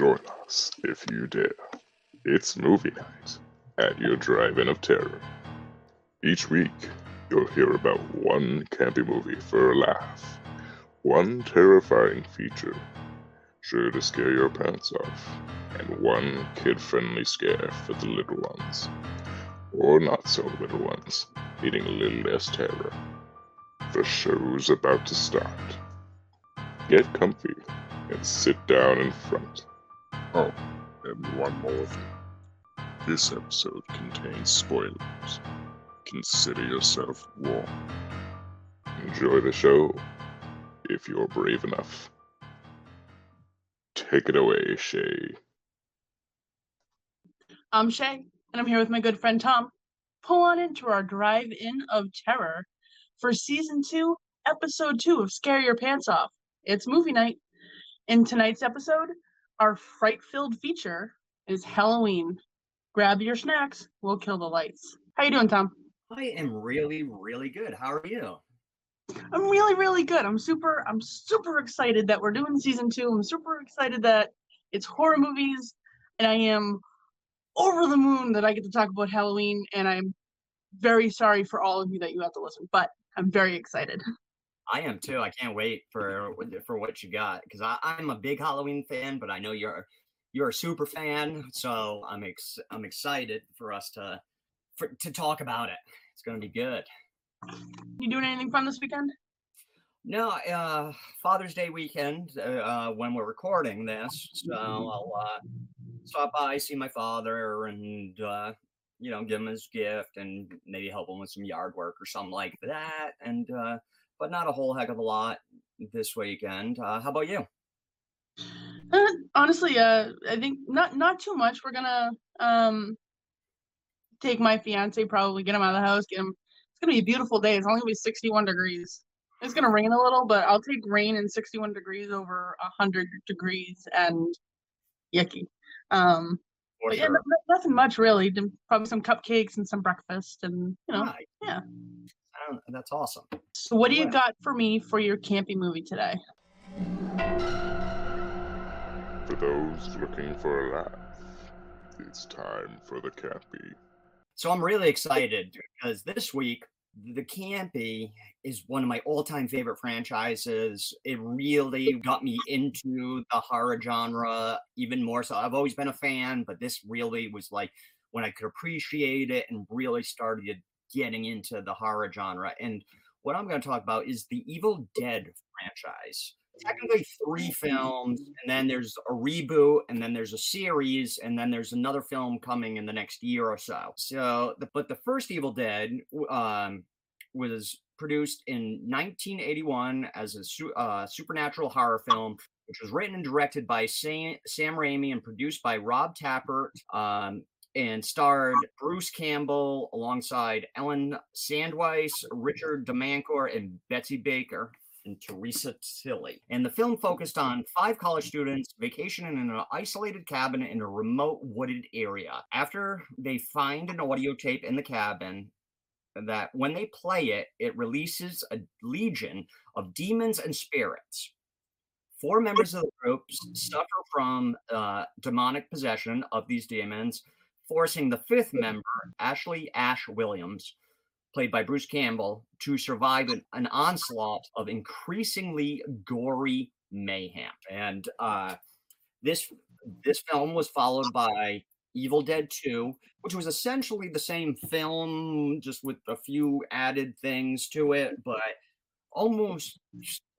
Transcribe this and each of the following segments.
Join us if you dare. It's movie night at your drive-in of terror. Each week, you'll hear about one campy movie for a laugh, one terrifying feature sure to scare your pants off, and one kid-friendly scare for the little ones, or not so little ones, needing a little less terror. The show's about to start. Get comfy and sit down in front. Oh, and one more thing. This episode contains spoilers. Consider yourself warned. Enjoy the show, if you're brave enough. Take it away, Shay. I'm Shay, and I'm here with my good friend Tom. Pull on into our drive in of terror for season two, episode two of Scare Your Pants Off. It's movie night. In tonight's episode, our fright filled feature is Halloween. Grab your snacks, we'll kill the lights. How you doing, Tom? I am really, really good. How are you? I'm really, really good. I'm super, I'm super excited that we're doing season two. I'm super excited that it's horror movies, and I am over the moon that I get to talk about Halloween. And I'm very sorry for all of you that you have to listen, but I'm very excited. I am too. I can't wait for for what you got because I'm a big Halloween fan, but I know you're you're a super fan, so I'm ex- I'm excited for us to for, to talk about it. It's gonna be good. You doing anything fun this weekend? No, uh, Father's Day weekend uh, uh, when we're recording this, so I'll uh, stop by, see my father, and uh, you know, give him his gift, and maybe help him with some yard work or something like that. And uh, but not a whole heck of a lot this weekend. Uh, how about you? Uh, honestly, uh, I think not not too much. We're gonna um take my fiance, probably get him out of the house, get him. It's gonna be a beautiful day. It's only gonna be 61 degrees. It's gonna rain a little, but I'll take rain and 61 degrees over 100 degrees and yucky. Um, but yeah, sure. no- nothing much really. Probably some cupcakes and some breakfast, and you know. Yeah. That's awesome. So, what do you got for me for your campy movie today? For those looking for a laugh, it's time for the campy. So I'm really excited because this week, The Campy is one of my all-time favorite franchises. It really got me into the horror genre even more so. I've always been a fan, but this really was like when I could appreciate it and really started getting into the horror genre. And what I'm going to talk about is the Evil Dead franchise. Technically, three films, and then there's a reboot, and then there's a series, and then there's another film coming in the next year or so. So, but the first Evil Dead um, was produced in 1981 as a su- uh, supernatural horror film, which was written and directed by Sam, Sam Raimi and produced by Rob Tapert. Um, and starred Bruce Campbell alongside Ellen Sandweiss, Richard DeManincor, and Betsy Baker and Theresa Tilly. And the film focused on five college students vacationing in an isolated cabin in a remote wooded area. After they find an audio tape in the cabin, that when they play it, it releases a legion of demons and spirits. Four members of the group suffer from uh, demonic possession of these demons, forcing the fifth member, Ashley Ash Williams, played by Bruce Campbell, to survive an, an onslaught of increasingly gory mayhem. And uh, this this film was followed by Evil Dead 2, which was essentially the same film, just with a few added things to it, but almost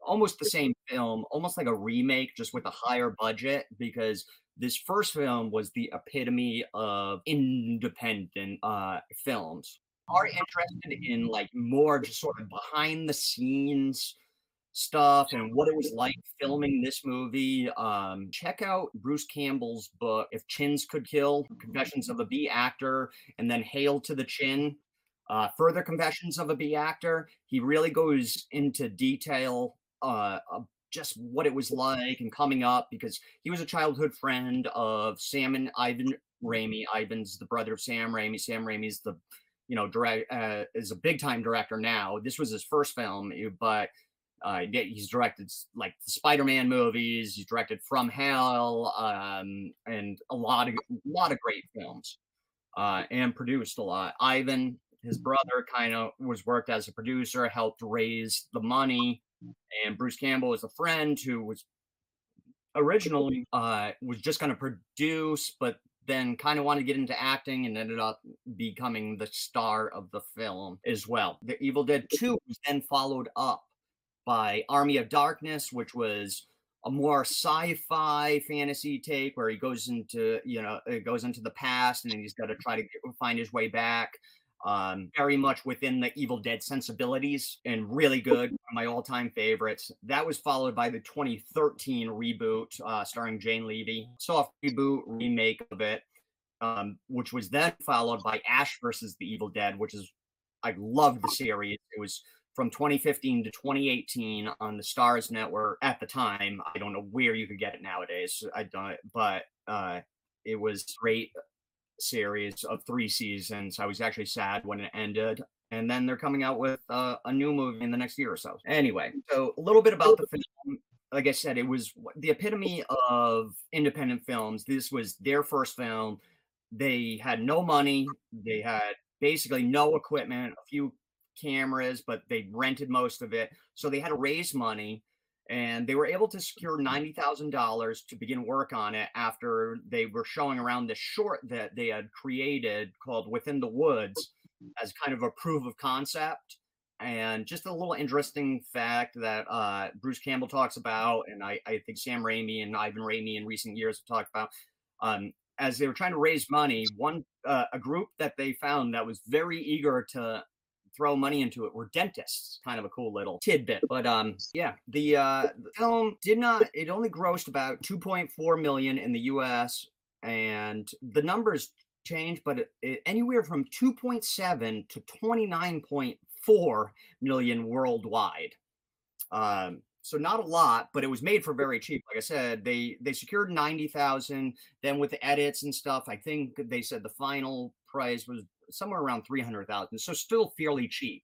almost the same film, almost like a remake, just with a higher budget, because this first film was the epitome of independent uh, films. Are interested in like more just sort of behind the scenes stuff and what it was like filming this movie, um, check out Bruce Campbell's book, If Chins Could Kill Confessions of a B Actor, and then Hail to the Chin. Uh, Further Confessions of a B Actor. He really goes into detail uh, just what it was like and coming up because he was a childhood friend of Sam and Ivan Raimi. Ivan's the brother of Sam Raimi. Sam Raimi's the, you know, direct uh, is a big time director now. This was his first film, eh, but Uh, he's directed like Spider-Man movies. He's directed From Hell, um, and a lot of a lot of great films, uh, and produced a lot. Ivan, his brother, kind of was worked as a producer, helped raise the money, and Bruce Campbell is a friend who was originally uh, was just going to produce, but then kind of wanted to get into acting and ended up becoming the star of the film as well. The Evil Dead 2 was then followed up by Army of Darkness, which was a more sci-fi fantasy take where he goes into you know it goes into the past and then he's got to try to find his way back um, very much within the Evil Dead sensibilities and really good. my all-time favorites. That was followed by the 2013 reboot uh, starring Jane Levy, soft reboot remake of it, um, which was then followed by Ash versus the Evil Dead, which is I loved the series. It was from 2015 to 2018 on the Starz Network at the time. I don't know where you could get it nowadays. I don't, but uh, it was great series of three seasons. I was actually sad when it ended. And then they're coming out with uh, a new movie in the next year or so. Anyway, so a little bit about the film. Like I said, it was the epitome of independent films. This was their first film. They had no money. They had basically no equipment, a few cameras, but they rented most of it. So they had to raise money and they were able to secure $90,000 to begin work on it after they were showing around this short that they had created called Within the Woods as kind of a proof of concept. And just a little interesting fact that uh, Bruce Campbell talks about, and I, I, think Sam Raimi and Ivan Raimi in recent years have talked about, um, as they were trying to raise money, one uh, a group that they found that was very eager to throw money into it were dentists. Kind of a cool little tidbit. But um, yeah, the uh, the film did not. It only grossed about 2.4 million in the U.S. and the numbers change, but it, it, anywhere from 2.7 to 29.4 million worldwide. Um, so not a lot, but it was made for very cheap. Like I said, they they secured ninety thousand. Then with the edits and stuff, I think they said the final price was somewhere around 300,000. So still fairly cheap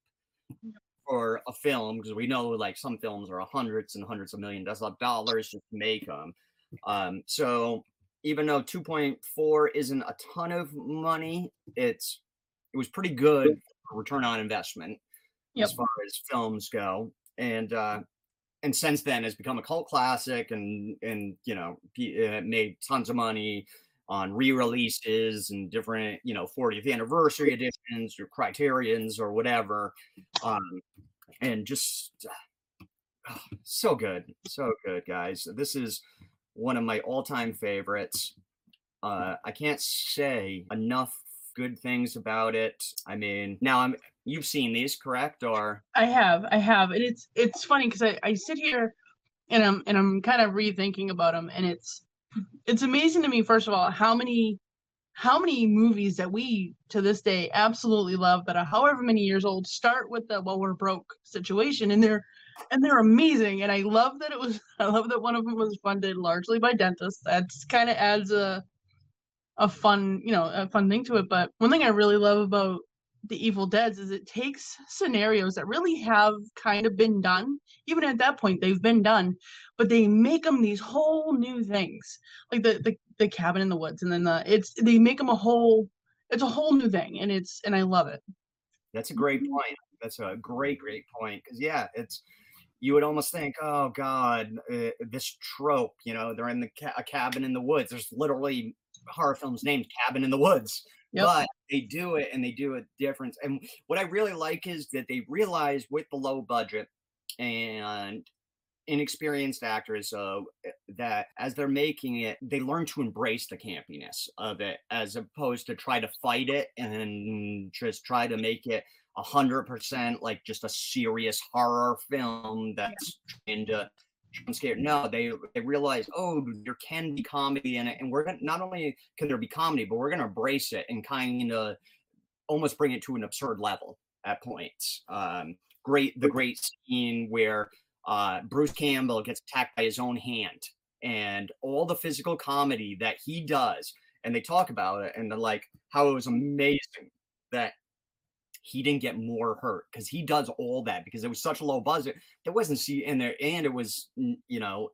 for a film because we know like some films are hundreds and hundreds of millions of dollars just to make them. Um, so even though 2.4 isn't a ton of money, it's it was pretty good return on investment yep. as far as films go. And uh, and since then has become a cult classic and and you know made tons of money on re-releases and different, you know, 40th anniversary editions or criterions or whatever. Um, and just oh, so good. So good, guys. This is one of my all-time favorites. Uh, I can't say enough good things about it. I mean, now I'm you've seen these, correct? Or I have, I have. And it's it's funny because I, I sit here and I'm and I'm kind of rethinking about them and it's it's amazing to me first of all how many how many movies that we to this day absolutely love that are however many years old start with the well we're broke situation and they're and they're amazing and i love that it was i love that one of them was funded largely by dentists. That's kind of adds a a fun you know a fun thing to it but one thing i really love about the evil deads is it takes scenarios that really have kind of been done even at that point they've been done but they make them these whole new things. Like the the, the cabin in the woods and then the it's they make them a whole it's a whole new thing and it's and i love it. That's a great mm-hmm. point. That's a great great point because yeah it's you would almost think oh god uh, this trope you know they're in the ca- a cabin in the woods there's literally horror films named cabin in the woods Yep. But they do it and they do a difference. And what I really like is that they realize with the low budget and inexperienced actors uh, that as they're making it they learn to embrace the campiness of it as opposed to try to fight it and just try to make it a hundred percent like just a serious horror film that's yeah. trying to Scared. No, they they realize, oh, there can be comedy in it, and we're gonna not only can there be comedy, but we're gonna embrace it and kind of almost bring it to an absurd level at points. Um, great, the great scene where uh, Bruce Campbell gets attacked by his own hand, and all the physical comedy that he does, and they talk about it, and they're like how it was amazing that he didn't get more hurt because he does all that because it was such a low budget. There wasn't see in there, and it was you know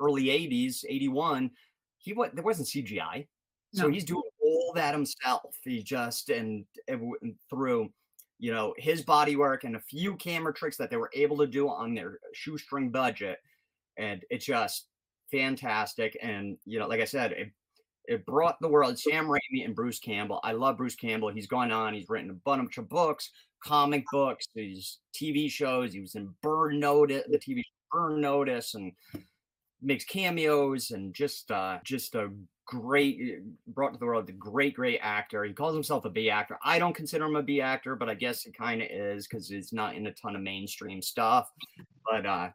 early '80s, '81. He what there wasn't CGI, so No. he's doing all that himself. He just and, and through you know his body work and a few camera tricks that they were able to do on their shoestring budget, and it's just fantastic. And you know, like I said, it it brought the world Sam Raimi and Bruce Campbell. I love Bruce Campbell. He's gone on. He's written a bunch of books, comic books, these TV shows. He was in Burn Notice, the TV show Burn Notice, and makes cameos and just uh just a great brought to the world a great great actor he calls himself a b actor i don't consider him a b actor but i guess it kind of is because he's not in a ton of mainstream stuff but uh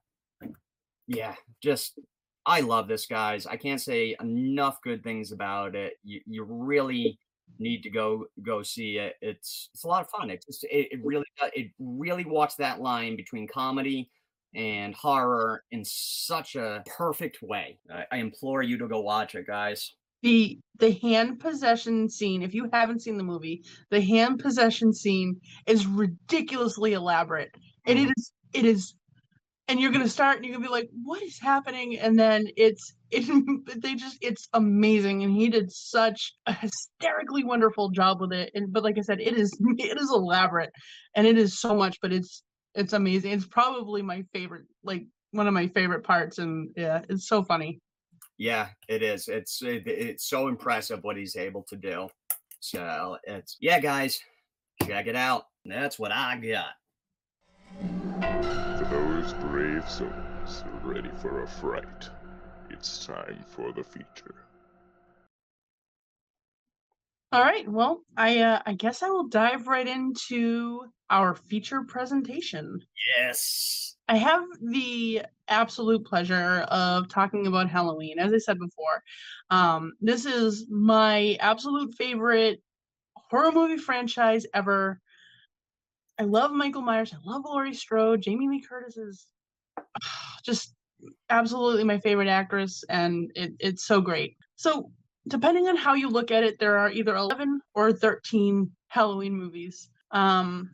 yeah just i love this guys. I can't say enough good things about it. You, you really need to go go see it. It's it's a lot of fun. It just it, it really does- it really walks that line between comedy and horror in such a perfect way. I, I implore you to go watch it guys. The the hand possession scene if you haven't seen the movie the hand possession scene is ridiculously elaborate and it mm-hmm. is it is and you're gonna start and you're gonna be like what is happening and then it's it, they just it's amazing and he did such a hysterically wonderful job with it and but like i said it is it is elaborate and it is so much but it's it's amazing it's probably my favorite like one of my favorite parts and yeah it's so funny Yeah, it is. It's it, it's so impressive what he's able to do. So it's yeah, guys, check it out. That's what I got. For those brave souls ready for a fright, it's time for the feature. All right. Well, I uh, I guess I will dive right into our feature presentation. Yes. I have the absolute pleasure of talking about Halloween. As I said before, um, this is my absolute favorite horror movie franchise ever. I love Michael Myers. I love Laurie Strode. Jamie Lee Curtis is just absolutely my favorite actress, and it, it's so great. So, depending on how you look at it, there are either 11 or 13 Halloween movies. Um,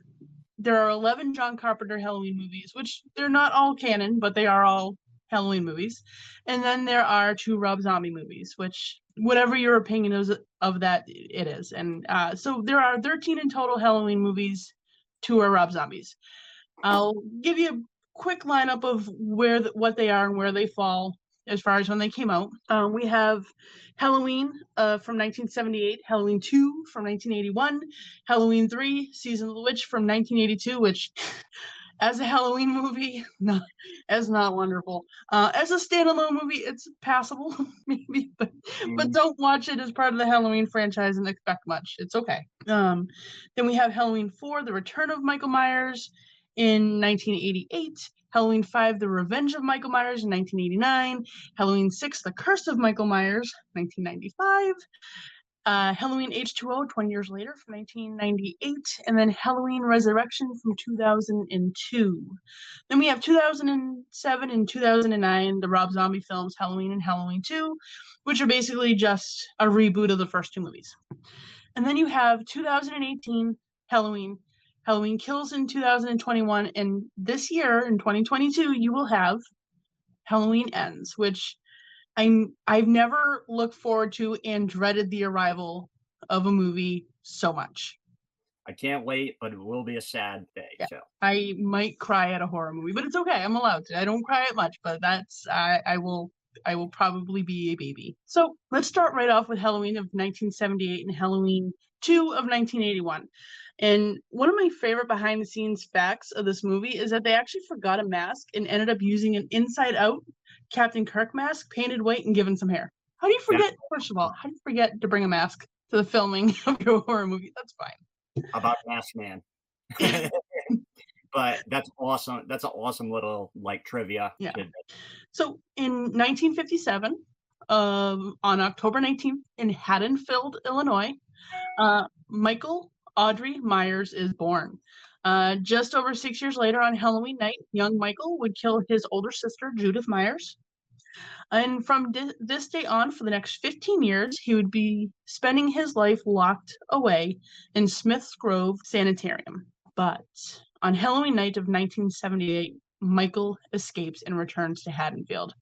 there are 11 John Carpenter Halloween movies, which they're not all canon, but they are all Halloween movies. And then there are two Rob Zombie movies, which whatever your opinion is of that, it is. And uh, so there are 13 in total Halloween movies, two are Rob Zombies. I'll give you a quick lineup of where th- what they are and where they fall as far as when they came out. Um, we have Halloween uh, from 1978, Halloween 2 from 1981, Halloween 3, Season of the Witch from 1982, which as a Halloween movie, not as not wonderful. Uh, as a standalone movie, it's passable, maybe, but but Mhm. don't watch it as part of the Halloween franchise and expect much. It's okay. Um, then we have Halloween 4, The Return of Michael Myers in 1988. Halloween 5, The Revenge of Michael Myers in 1989. Halloween 6, The Curse of Michael Myers, 1995. Uh, Halloween H2O 20 years later from 1998. And then Halloween Resurrection from 2002. Then we have 2007 and 2009, the Rob Zombie films Halloween and Halloween 2, which are basically just a reboot of the first two movies. And then you have 2018 Halloween, Halloween Kills in 2021, and this year in 2022 you will have Halloween Ends, which I'm I've never looked forward to and dreaded the arrival of a movie so much. I can't wait, but it will be a sad day. Yeah. So I might cry at a horror movie, but it's okay. I'm allowed to. I don't cry at much, but that's I I will I will probably be a baby. So let's start right off with Halloween of 1978 and Halloween 2 of 1981. And one of my favorite behind the scenes facts of this movie is that they actually forgot a mask and ended up using an inside out Captain Kirk mask painted white and given some hair. How do you Yeah. forget, first of all, how do you forget to bring a mask to the filming of your horror movie? That's fine. about Mask Man. but that's awesome. That's an awesome little like trivia. Yeah. So in 1957, um, on October 19th in Haddonfield, Illinois, uh, Michael Audrey Myers is born. Uh, just over six years later, on Halloween night, young Michael would kill his older sister, Judith Myers. And from di- this day on, for the next 15 years, he would be spending his life locked away in Smith's Grove Sanitarium. But on Halloween night of 1978, Michael escapes and returns to Haddonfield.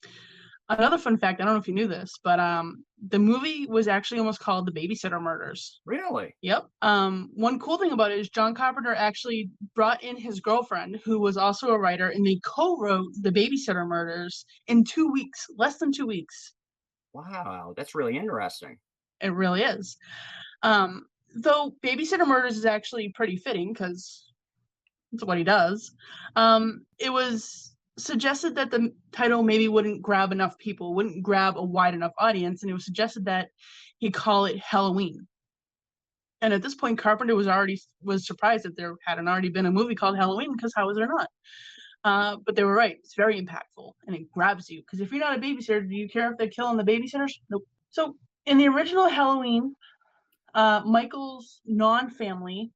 Another fun fact, I don't know if you knew this, but um the movie was actually almost called The Babysitter Murders. Really? Yep. Um one cool thing about it is John Carpenter actually brought in his girlfriend who was also a writer and they co-wrote The Babysitter Murders in 2 weeks, less than 2 weeks. Wow, that's really interesting. It really is. Um though Babysitter Murders is actually pretty fitting cuz it's what he does. Um it was suggested that the title maybe wouldn't grab enough people, wouldn't grab a wide enough audience, and it was suggested that he call it Halloween. And at this point, Carpenter was already was surprised that there hadn't already been a movie called Halloween because how was there not? Uh, but they were right; it's very impactful and it grabs you. Because if you're not a babysitter, do you care if they're killing the babysitters? Nope. So in the original Halloween, uh, Michael's non-family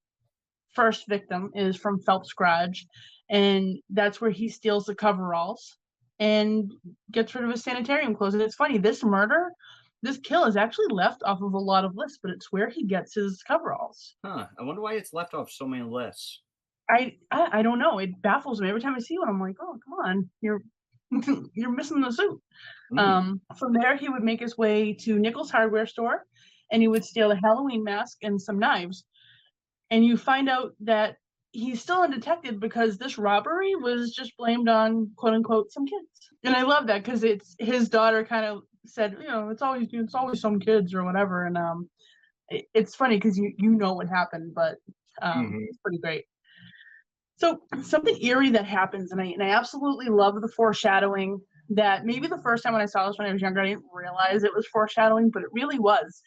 first victim is from Phelps Garage, and that's where he steals the coveralls and gets rid of his sanitarium clothes. And it's funny, this murder, this kill is actually left off of a lot of lists, but it's where he gets his coveralls. Huh. I wonder why it's left off so many lists. I, I I don't know. It baffles me every time I see one. I'm like, oh come on, you're you're missing the suit. Mm. Um, from there, he would make his way to Nichols Hardware Store, and he would steal a Halloween mask and some knives. And you find out that he's still undetected because this robbery was just blamed on quote unquote some kids. And I love that because it's his daughter kind of said, you know, it's always it's always some kids or whatever. And um, it, it's funny because you you know what happened, but um, mm-hmm. it's pretty great. So something eerie that happens, and I and I absolutely love the foreshadowing. That maybe the first time when I saw this when I was younger, I didn't realize it was foreshadowing, but it really was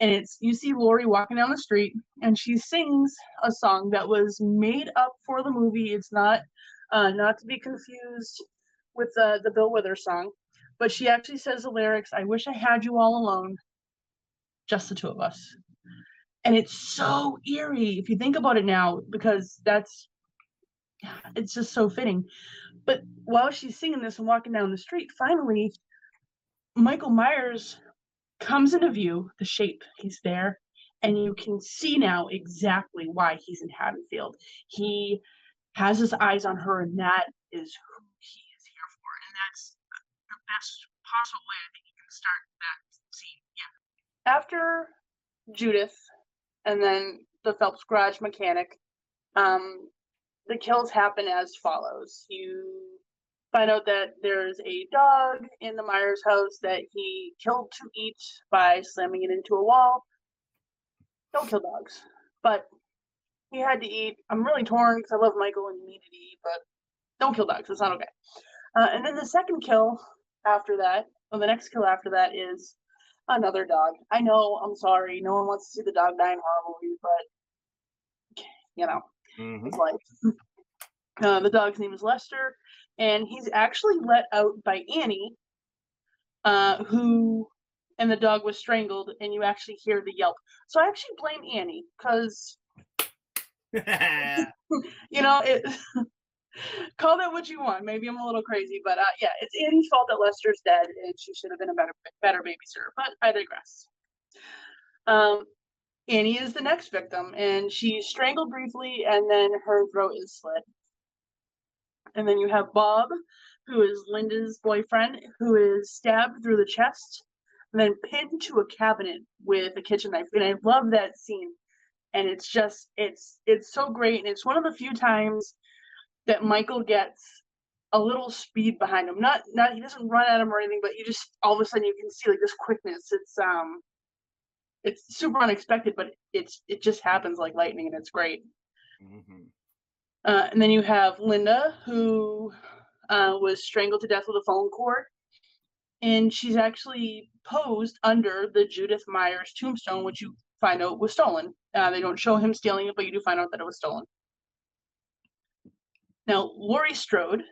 and it's you see Laurie walking down the street and she sings a song that was made up for the movie. It's not uh, not to be confused with the the Bill Withers song, but she actually says the lyrics, "I wish I had you all alone, just the two of us." And it's so eerie if you think about it now because that's it's just so fitting. But while she's singing this and walking down the street, finally Michael Myers comes into view, the shape, he's there, and you can see now exactly why he's in Haddonfield. He has his eyes on her, and that is who he is here for. And that's the best possible way I think you can start that scene. Yeah. After Judith and then the Phelps garage mechanic, um, the kills happen as follows. You find out that there's a dog in the Myers house that he killed to eat by slamming it into a wall. Don't kill dogs. But he had to eat. I'm really torn because I love Michael and need to eat, but don't kill dogs. It's not okay. Uh, and then the second kill after that, or the next kill after that is another dog. I know, I'm sorry. No one wants to see the dog die in horror movie, but you know, mm-hmm. it's life. Uh, the dog's name is Lester and he's actually let out by Annie, uh, who and the dog was strangled, and you actually hear the yelp. So I actually blame Annie because you know it. call that what you want. Maybe I'm a little crazy, but uh, yeah, it's Annie's fault that Lester's dead, and she should have been a better better babysitter. But I digress. Um, Annie is the next victim, and she's strangled briefly, and then her throat is slit. And then you have Bob, who is Linda's boyfriend, who is stabbed through the chest and then pinned to a cabinet with a kitchen knife. And I love that scene. And it's just it's it's so great. And it's one of the few times that Michael gets a little speed behind him. Not not he doesn't run at him or anything, but you just all of a sudden you can see like this quickness. It's um it's super unexpected, but it's it just happens like lightning and it's great. Mm-hmm. Uh, and then you have Linda, who uh, was strangled to death with a phone cord. And she's actually posed under the Judith Myers tombstone, which you find out was stolen. Uh, they don't show him stealing it, but you do find out that it was stolen. Now, Laurie Strode,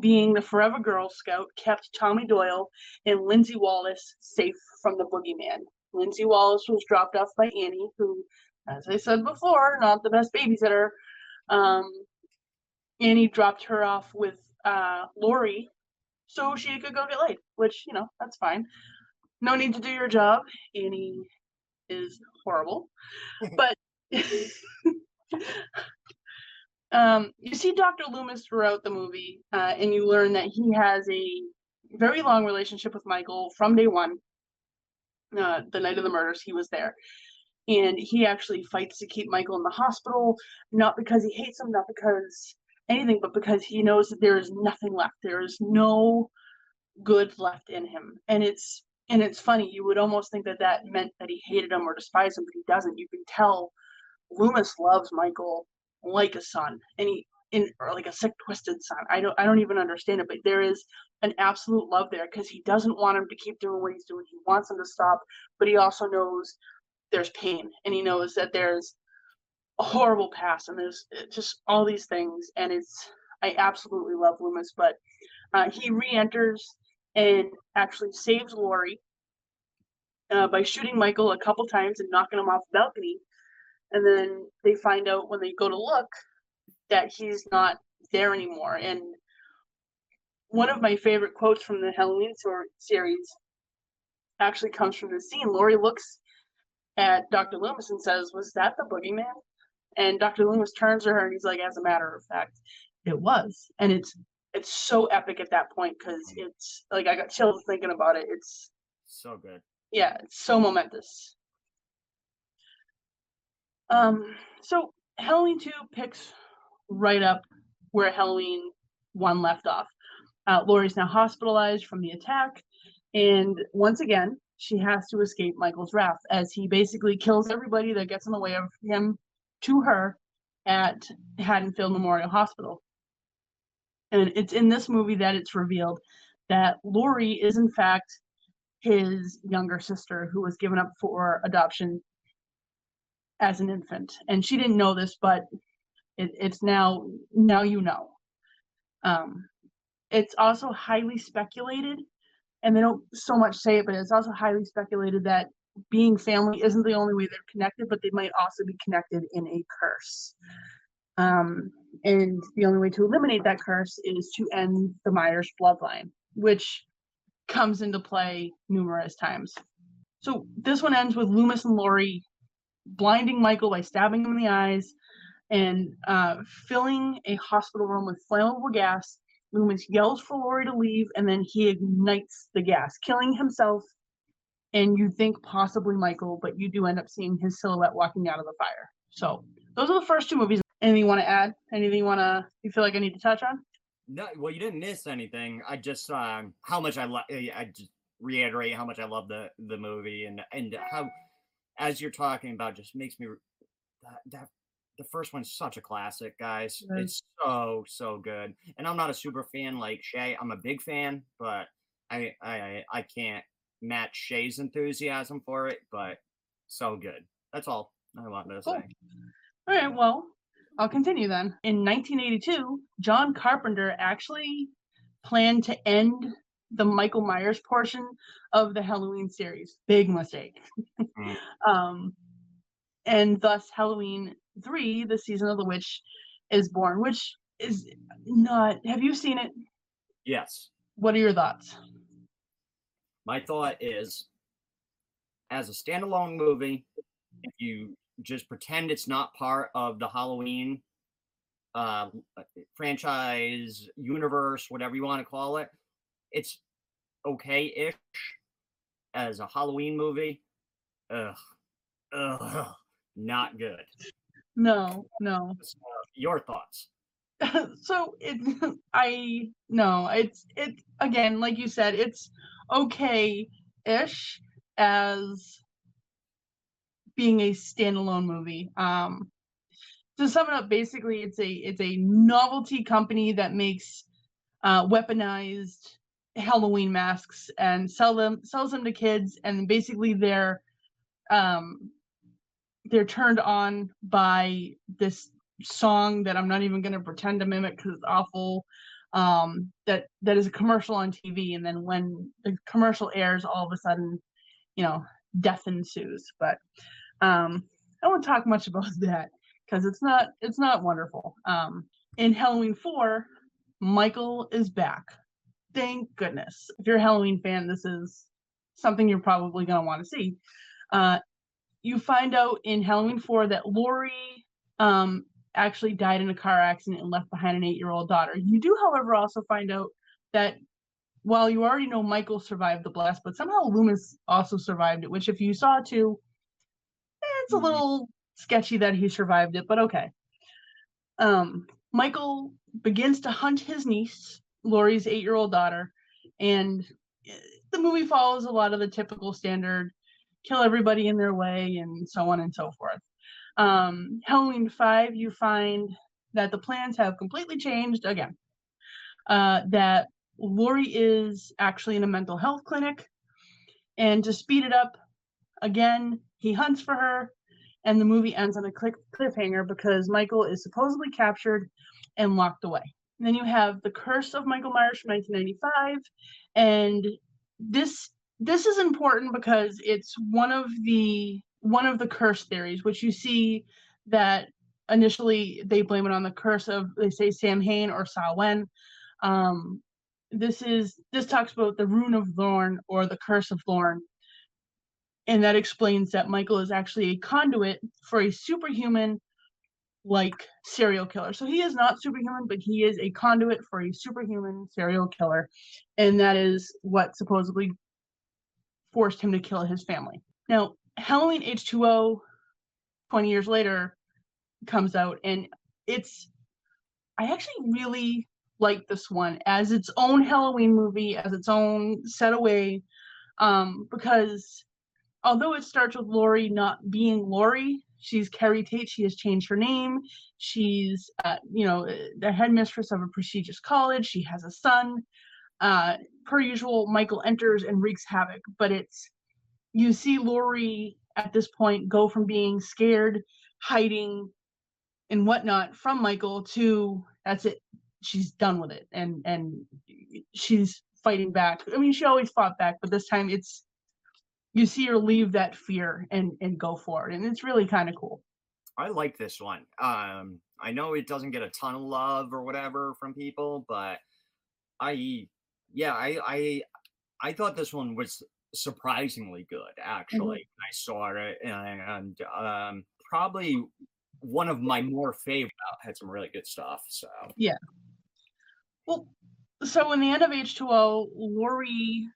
being the Forever Girl Scout, kept Tommy Doyle and Lindsay Wallace safe from the boogeyman. Lindsay Wallace was dropped off by Annie, who, as I said before, not the best babysitter. Um, Annie dropped her off with uh, Laurie so she could go get laid, which, you know, that's fine. No need to do your job. Annie is horrible. but um, you see Dr. Loomis throughout the movie, uh, and you learn that he has a very long relationship with Michael from day one. Uh, the night of the murders, he was there. And he actually fights to keep Michael in the hospital, not because he hates him, not because anything, but because he knows that there is nothing left. There is no good left in him. And it's and it's funny. You would almost think that that meant that he hated him or despised him, but he doesn't. You can tell Loomis loves Michael like a son, and he in or like a sick, twisted son. I don't I don't even understand it, but there is an absolute love there because he doesn't want him to keep doing what he's doing. He wants him to stop, but he also knows there's pain, and he knows that there's horrible past, and there's eh, just all these things, and it's I absolutely love Loomis, but uh, he re-enters and actually saves Laurie uh, by shooting Michael a couple times and knocking him off the balcony. And then they find out when they go to look that he's not there anymore. And one of my favorite quotes from the Halloween series actually comes from this scene. Laurie looks at Dr. Loomis and says, Was that the boogeyman? And Dr. Loomis turns to her and he's like, As a matter of fact, it was. And it's it's so epic at that point because it's like I got chills thinking about it. It's so good. Yeah, it's so momentous. Um, so Halloween 2 picks right up where Halloween 1 left off. Uh, Laurie's now hospitalized from the attack, and once again, she has to escape Michael's wrath as he basically kills everybody that gets in the way of him to her at Haddonfield Memorial Hospital. And it's in this movie that it's revealed that Laurie is, in fact, his younger sister who was given up for adoption as an infant. And she didn't know this, but it, it's now, now you know. Um, it's also highly speculated, and they don't so much say it, but it's also highly speculated that being family isn't the only way they're connected, but they might also be connected in a curse. Um, and the only way to eliminate that curse is to end the Myers bloodline, which comes into play numerous times. So this one ends with Loomis and Laurie blinding Michael by stabbing him in the eyes and uh, filling a hospital room with flammable gas. Loomis yells for Laurie to leave, and then he ignites the gas, killing himself. And you think possibly Michael, but you do end up seeing his silhouette walking out of the fire. So those are the first two movies. Anything you want to add? Anything you want to? You feel like I need to touch on? No, well, you didn't miss anything. I just um, how much I love. I just reiterate how much I love the the movie and and how, as you're talking about, just makes me that, that the first one's such a classic, guys. It's so so good. And I'm not a super fan like Shay. I'm a big fan, but I I I can't match Shay's enthusiasm for it. But so good. That's all I wanted to cool. say. All right. Well, I'll continue then. In 1982, John Carpenter actually planned to end the Michael Myers portion of the Halloween series. Big mistake. Mm. um, and thus, Halloween 3, the season of the witch, is born, which is not. Have you seen it? Yes. What are your thoughts? My thought is as a standalone movie, if you just pretend it's not part of the Halloween uh, franchise universe, whatever you want to call it. It's okay-ish as a Halloween movie. Ugh, ugh, not good. No, no. your thoughts? so it, I no, it's it again, like you said, it's okay-ish as being a standalone movie. Um, to sum it up, basically, it's a it's a novelty company that makes uh, weaponized Halloween masks and sell them sells them to kids, and basically they're um, they're turned on by this song that I'm not even going to pretend to mimic because it's awful. Um, that that is a commercial on TV, and then when the commercial airs, all of a sudden, you know, death ensues. But um, I won't talk much about that because it's not it's not wonderful. Um, in Halloween four, Michael is back. Thank goodness. If you're a Halloween fan, this is something you're probably gonna want to see. Uh, you find out in Halloween four that Laurie um, actually died in a car accident and left behind an eight year old daughter. You do, however, also find out that while you already know Michael survived the blast, but somehow Loomis also survived it, which if you saw too, eh, it's a Mhm. little sketchy that he survived it, but okay. Um, Michael begins to hunt his niece, Laurie's eight year old daughter, and eh, the movie follows a lot of the typical standard kill everybody in their way and so on and so forth. Um, Halloween 5, you find that the plans have completely changed again. Uh, that Laurie is actually in a mental health clinic. And to speed it up, again, he hunts for her, and the movie ends on a cliff- cliffhanger because Michael is supposedly captured and locked away. And then you have The Curse of Michael Myers from 1995, and this this is important because it's one of the one of the curse theories, which you see that initially they blame it on the curse of they say Sam Hain or Samhain. Um, this is this talks about the rune of Thorn or the curse of Thorn, and that explains that Michael is actually a conduit for a superhuman like serial killer. So he is not superhuman, but he is a conduit for a superhuman serial killer, and that is what supposedly forced him to kill his family. Now, Halloween H2O 20 years later comes out and it's I actually really like this one as its own Halloween movie, as its own set away um because although it starts with Laurie not being Laurie, she's Keri Tate, she has changed her name. She's uh, you know, the headmistress of a prestigious college, she has a son. Uh per usual, Michael enters and wreaks havoc, but it's you see Laurie at this point go from being scared, hiding, and whatnot from Michael to that's it. She's done with it, and and she's fighting back. I mean, she always fought back, but this time it's you see her leave that fear and and go for it, and it's really kind of cool. I like this one. Um, I know it doesn't get a ton of love or whatever from people, but I, yeah, I, I, I thought this one was surprisingly good. Actually, I saw it, and um, probably one of my more favorite. Had some really good stuff. So yeah. Well, so in the end of H2O, Laurie,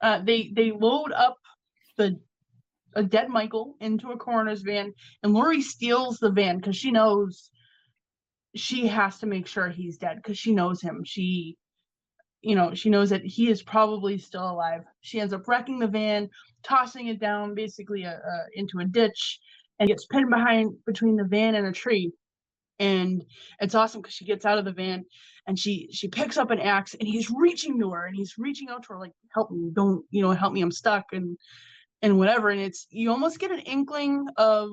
uh, they they load up the a dead Michael into a coroner's van, and Laurie steals the van because she knows she has to make sure he's dead because she knows him. She, you know, she knows that he is probably still alive. She ends up wrecking the van, tossing it down basically uh, uh, into a ditch, and gets pinned behind between the van and a tree. And it's awesome because she gets out of the van and she she picks up an axe and he's reaching to her and he's reaching out to her like help me don't you know help me i'm stuck and and whatever and it's you almost get an inkling of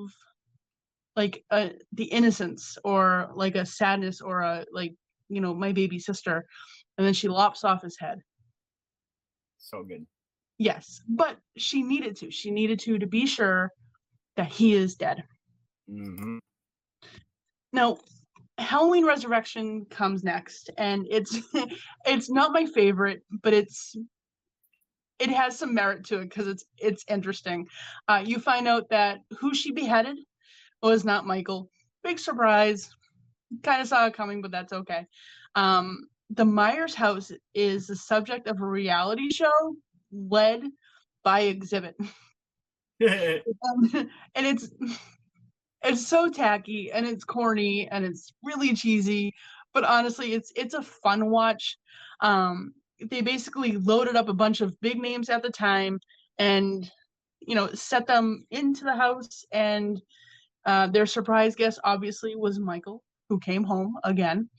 like uh the innocence or like a sadness or a like you know my baby sister and then she lops off his head so good. yes but she needed to she needed to to be sure that he is dead hmm Now, Halloween Resurrection comes next, and it's it's not my favorite, but it's it has some merit to it because it's it's interesting. Uh, you find out that who she beheaded was not Michael. Big surprise. Kind of saw it coming, but that's okay. Um, the Myers house is the subject of a reality show led by Exhibit. Um, and it's it's so tacky and it's corny and it's really cheesy but honestly it's it's a fun watch. Um they basically loaded up a bunch of big names at the time and you know set them into the house and uh, their surprise guest obviously was michael who came home again.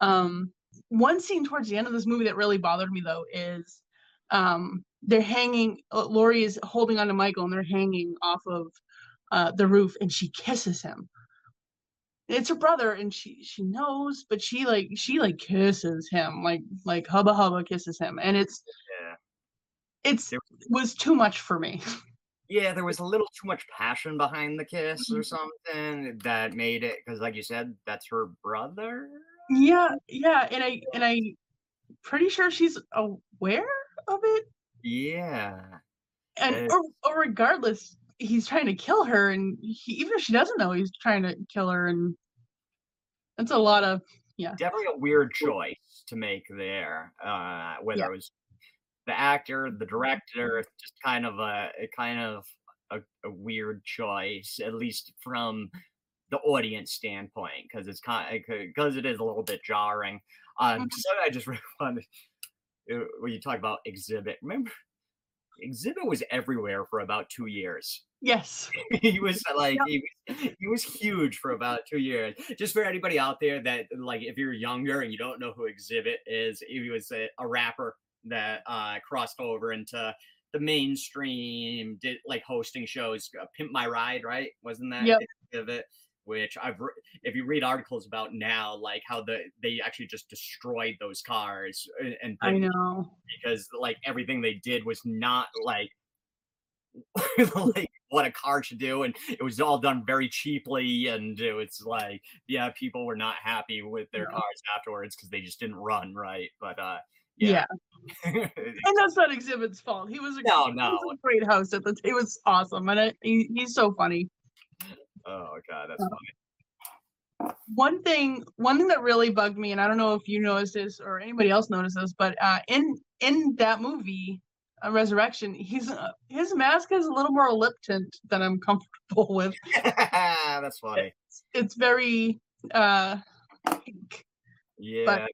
Um one scene towards the end of this movie that really bothered me though is um they're hanging uh, Laurie is holding on to Michael and they're hanging off of uh, the roof and she kisses him. It's her brother and she she knows, but she like she like kisses him like like hubba hubba kisses him and it's Yeah. it's There- was too much for me. Yeah, there was a little too much passion behind the kiss or something that made it because, like you said, that's her brother. Yeah, yeah, and I and I pretty sure she's aware of it Yeah. and or, or regardless he's trying to kill her and he, even if she doesn't know he's trying to kill her and that's a lot of yeah. Definitely a weird choice to make there. Uh, whether Yeah. it was the actor, the director, just kind of a, a kind of a, a weird choice, at least from the audience standpoint, because it's kind because it is a little bit jarring. Um, Mhm. so I just really wanted uh, when you talk about Xzibit. Remember, Xzibit was everywhere for about two years. Yes. he was uh, like Yep. he was he was huge for about two years. Just for anybody out there that like if you're younger and you don't know who Xzibit is, he was a, a rapper that uh crossed over into the mainstream, did like hosting shows. Uh, Pimp My Ride, right? Wasn't that Yep. Xzibit? Which I've re- if you read articles about now, like how the they actually just destroyed those cars and, and I know. because like everything they did was not like like what a car should do and it was all done very cheaply and it was like yeah people were not happy with their No. cars afterwards because they just didn't run right but uh Yeah. yeah, And that's not Xzibit's fault. He was a, No, he was no. a great host at the. It was awesome, and it, he, he's so funny. Oh god that's Uh, funny One thing, one thing that really bugged me, and I don't know if you noticed this or anybody else noticed this, but uh, in in that movie, uh, Resurrection, he's uh, his mask has a little more lip tint than I'm comfortable with. that's funny It's very uh, pink. yeah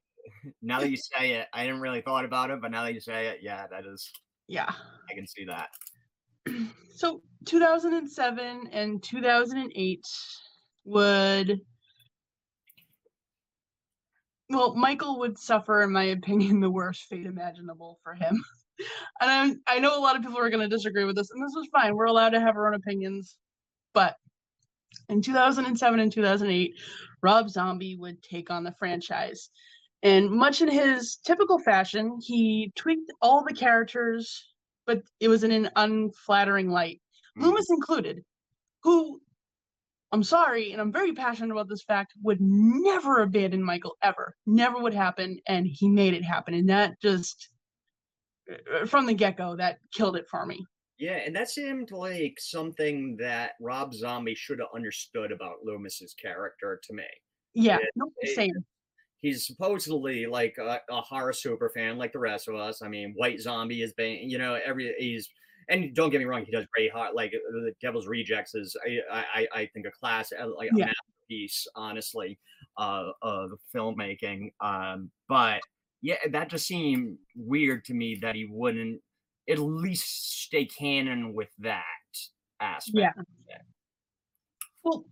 now that you say it i didn't really thought about it but now that you say it yeah that is yeah. i can see that So 2007 and 2008 would well, Michael would suffer, in my opinion, the worst fate imaginable for him. And I, I know a lot of people are going to disagree with this, and this was fine. We're allowed to have our own opinions. But in 2007 and 2008, Rob Zombie would take on the franchise. And much in his typical fashion, he tweaked all the characters, but it was in an unflattering light. Mm. Loomis included, who I'm sorry, and I'm very passionate about this fact, would never abandon Michael ever. Never would happen, and he made it happen. And that just uh, from the get-go, that killed it for me. Yeah, and that seemed like something that Rob Zombie should have understood about Loomis's character to me. Yeah, Yeah, no, it- same. He's supposedly like a, a horror super fan, like the rest of us. I mean, White Zombie is, been, you know, every he's and don't get me wrong, he does great heart. Like uh, the Devil's Rejects is, I I, I think a class, uh, like a Yeah. masterpiece, honestly, uh, of filmmaking. Um, but yeah, that just seemed weird to me that he wouldn't at least stay canon with that aspect. Yeah. Well,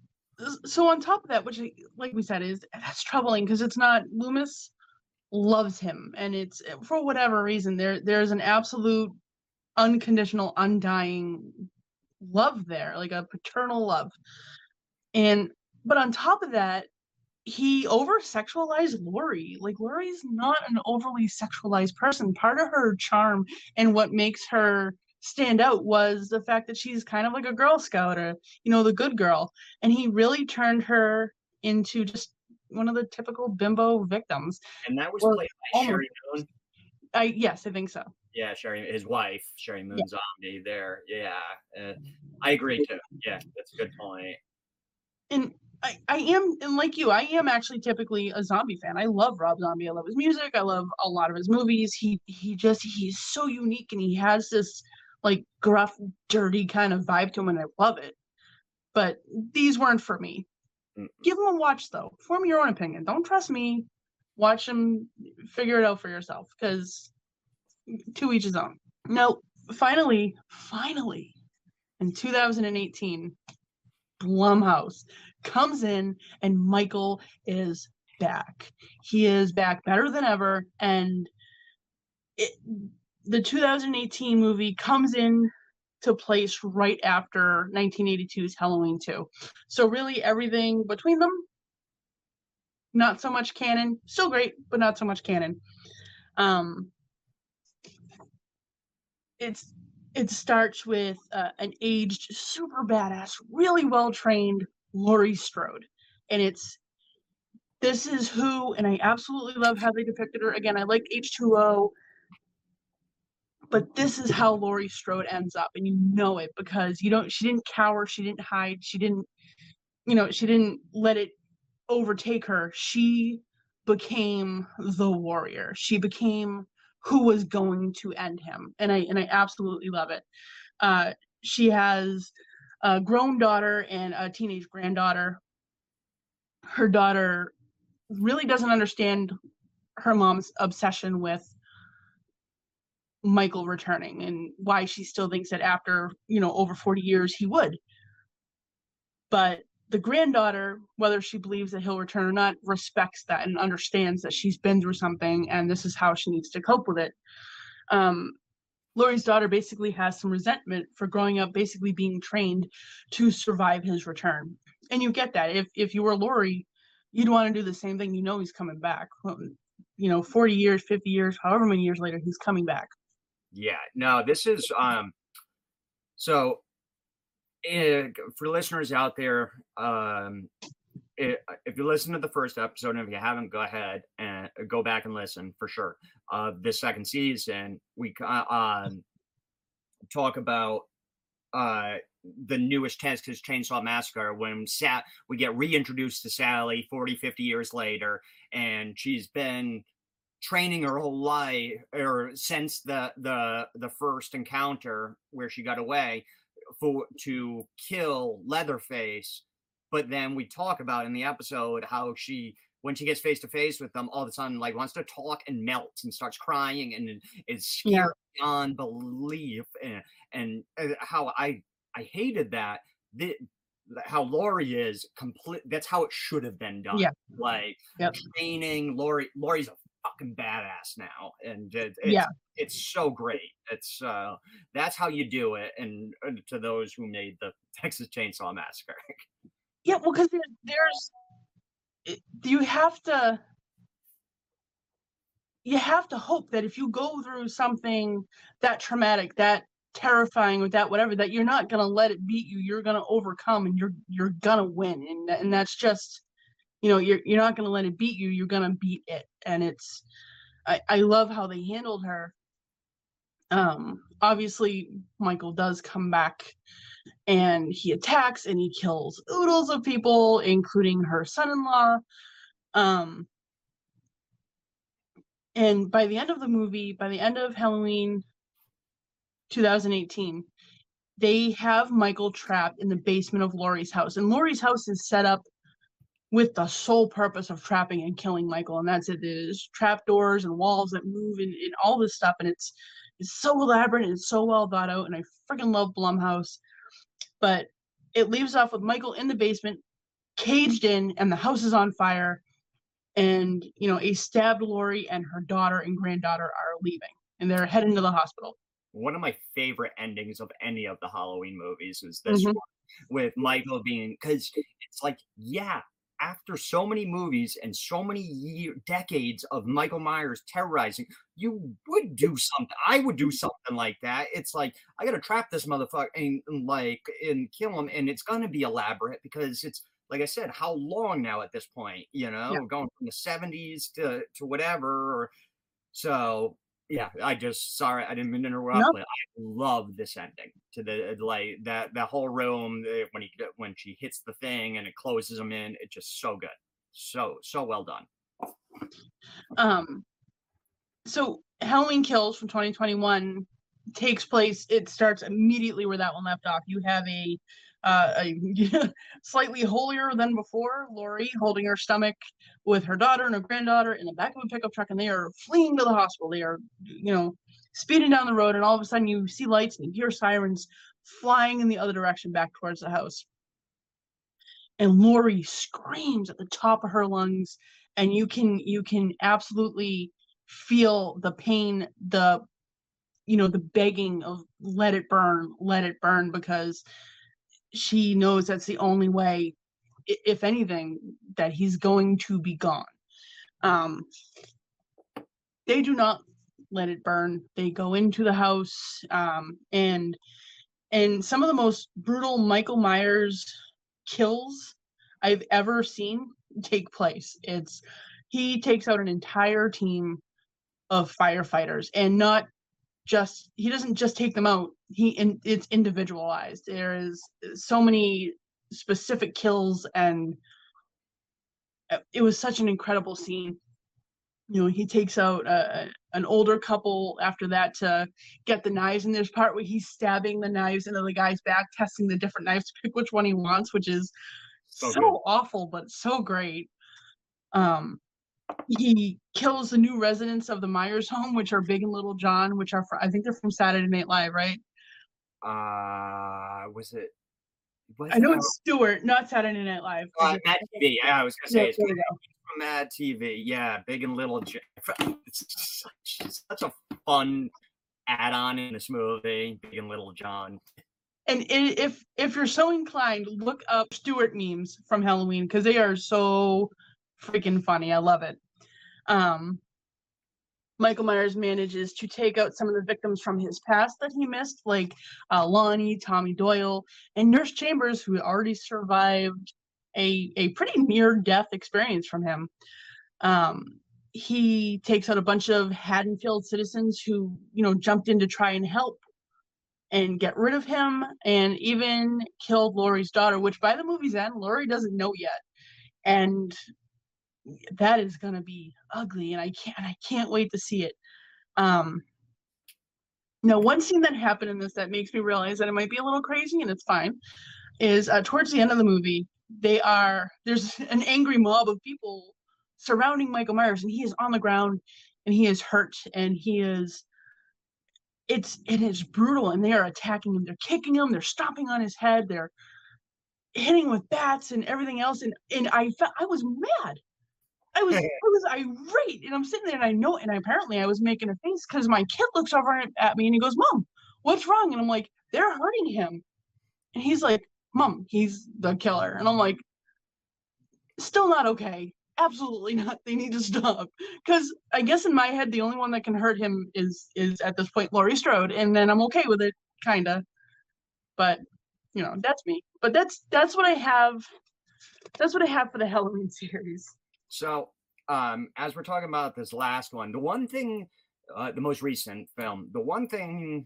so on top of that, which, like we said, is that's troubling because it's not Loomis loves him, and it's eh, for whatever reason there there's an absolute unconditional, undying love there, like a paternal love, and but on top of that, he over sexualized Laurie. Like Laurie's not an overly sexualized person. Part of her charm and what makes her stand out was the fact that she's kind of like a Girl Scout or you know the good girl, and he really turned her into just one of the typical bimbo victims. And that was Well, played by almost- Sheri Moon. I yes, I think so. Yeah, Sheri, his wife, Sheri Moon Zombie. There, yeah, uh, I agree too. Yeah, that's a good point. and I, I am and like you, I am actually typically a zombie fan. I love Rob Zombie. I love his music. I love a lot of his movies. He he just he's so unique and he has this like gruff, dirty kind of vibe to him and I love it. But these weren't for me. Mm. Give them a watch though. Form your own opinion. Don't trust me. Watch them figure it out for yourself because to each his own. Now, finally, finally, in 2018, Blumhouse comes in and Michael is back. He is back better than ever. And it, the 2018 movie comes in to place right after 1982's Halloween 2. So really everything between them, not so much canon. Still great, but not so much canon. Um, it's it starts with uh, an aged, super badass, really well trained Laurie Strode, and it's this is who, and I absolutely love how they depicted her. Again, I like H2O, but this is how Laurie Strode ends up, and you know it because you don't. She didn't cower, she didn't hide, she didn't, you know, she didn't let it overtake her, she became the warrior. She became who was going to end him, and I and I absolutely love it. Uh, she has a grown daughter and a teenage granddaughter. Her daughter really doesn't understand her mom's obsession with Michael returning and why she still thinks that after, you know, over 40 years he would. But the granddaughter, whether she believes that he'll return or not, respects that and understands that she's been through something and this is how she needs to cope with it. Um, Laurie's daughter basically has some resentment for growing up basically being trained to survive his return. And you get that. If if you were Laurie, you'd want to do the same thing. You know he's coming back. You know, 40 years, 50 years, however many years later, he's coming back. Yeah. No, this is um so uh, for listeners out there, um it, if you listen to the first episode, and if you haven't, go ahead and go back and listen for sure. Uh, this second season, we uh, um, talk about uh, the newest Texas Chainsaw Massacre when Sa- we get reintroduced to Sally 40, 50 years later, and she's been training her whole life or since the the the first encounter where she got away for to kill Leatherface but then we talk about in the episode how she when she gets face to face with them all of a sudden like wants to talk and melts and starts crying and is scared yeah. beyond belief and, and uh, how i i hated that the, how Laurie is complete. That's how it should have been done. Yeah. Like yep. training Laurie. Laurie's a fucking badass now, and it, it's, yeah, it's so great. It's uh, that's how you do it. And, uh, to those who made the Texas Chainsaw Massacre. Yeah, well, because there, there's you have to you have to hope that if you go through something that traumatic, that terrifying, with that whatever, that you're not gonna let it beat you. You're gonna overcome, and you're you're gonna win, and and that's just you know you're you're not gonna let it beat you. You're gonna beat it, and it's I I love how they handled her. Um, obviously, Michael does come back and he attacks and he kills oodles of people, including her son-in-law. Um, and by the end of the movie, by the end of Halloween 2018, they have Michael trapped in the basement of Laurie's house. And Laurie's house is set up with the sole purpose of trapping and killing Michael. And that's it. There's trap doors and walls that move and, and all this stuff. And it's it's so elaborate and it's so well thought out. And I freaking love Blumhouse but it leaves off with Michael in the basement, caged in, and the house is on fire. And you know, a stabbed Laurie and her daughter and granddaughter are leaving, and they're heading to the hospital. One of my favorite endings of any of the Halloween movies is this mm-hmm. one with Michael being because it's like, yeah, after so many movies and so many year, decades of Michael Myers terrorizing, you would do something. I would do something like that. It's like I got to trap this motherfucker and, and like and kill him, and it's gonna be elaborate because it's like I said, how long now at this point? You know, yeah. going from the seventies to to whatever. Or, so yeah, I just sorry I didn't mean to interrupt, nope. but I love this ending to the like that that whole room eh, when he when she hits the thing and it closes him in. It's just so good, so so well done. Um, so Halloween Kills from 2021 takes place. It starts immediately where that one left off. You have a uh, slightly holier than before Laurie holding her stomach with her daughter and her granddaughter in the back of a pickup truck, and they are fleeing to the hospital. They are, you know, speeding down the road, and all of a sudden you see lights and you hear sirens flying in the other direction back towards the house. And Laurie screams at the top of her lungs, and you can you can absolutely feel the pain, the you know, the begging of let it burn, let it burn, because she knows that's the only way, if anything, that he's going to be gone. Um, they do not let it burn. They go into the house, um, and and some of the most brutal Michael Myers kills I've ever seen take place. It's he takes out an entire team of firefighters and not just he doesn't just take them out he in, it's individualized there is so many specific kills and uh, it was such an incredible scene. You know, he takes out uh, an older couple after that to get the knives, and there's part where he's stabbing the knives into the guy's back, testing the different knives to pick which one he wants, which is so, so awful but so great. Um, he kills the new residents of the Myers home, which are Big and Little John, which are I think they're from Saturday Night Live, right? Uh, was it? Was I know it's Stuart, not Saturday Night Live. Uh, Mad TV. Yeah, I was gonna say yeah, it's from Mad TV. Yeah, Big and Little. John. It's such, such a fun add-on in this movie, Big and Little John. And if if you're so inclined, look up Stuart memes from Halloween because they are so freaking funny. I love it. Um, Michael Myers manages to take out some of the victims from his past that he missed, like uh, Lonnie, Tommy Doyle, and Nurse Chambers, who already survived a, a pretty near death experience from him. Um, he takes out a bunch of Haddonfield citizens who, you know, jumped in to try and help and get rid of him, and even killed Laurie's daughter, which by the movie's end, Laurie doesn't know yet. And that is going to be ugly and i can't i can't wait to see it. Um now one scene that happened in this that makes me realize that it might be a little crazy and it's fine is uh, towards the end of the movie they are there's an angry mob of people surrounding michael myers and he is on the ground and he is hurt and he is it's it is brutal and they are attacking him they're kicking him they're stomping on his head they're hitting with bats and everything else and and i felt i was mad I was I was irate, and I'm sitting there, and I know, and apparently I was making a face because my kid looks over at me and he goes, "Mom, what's wrong?" And I'm like, "They're hurting him," and he's like, "Mom, he's the killer," and I'm like, "Still not okay. Absolutely not. They need to stop." Because I guess in my head, the only one that can hurt him is is at this point Laurie Strode, and then I'm okay with it, kinda. But you know, that's me. But that's that's what I have. That's what I have for the Halloween series. So, um, as we're talking about this last one, the one thing, uh, the most recent film, the one thing